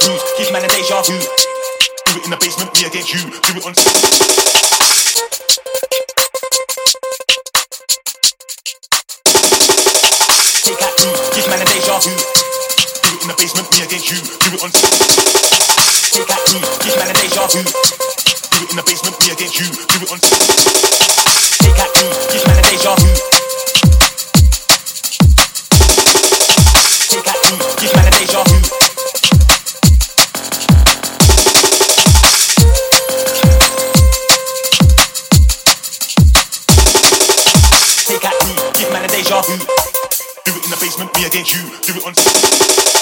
cruise, give man a deja vu. Do it in the basement, me against you. Do it on. Take that cruise, give man a deja vu. Do it in the basement, me against you. Do it on. Take that cruise, give man a deja vu. Do it in the basement, me against you. Do it on. Take that cruise, deja vu. Mm. Do it in the basement, me against you. Do it on.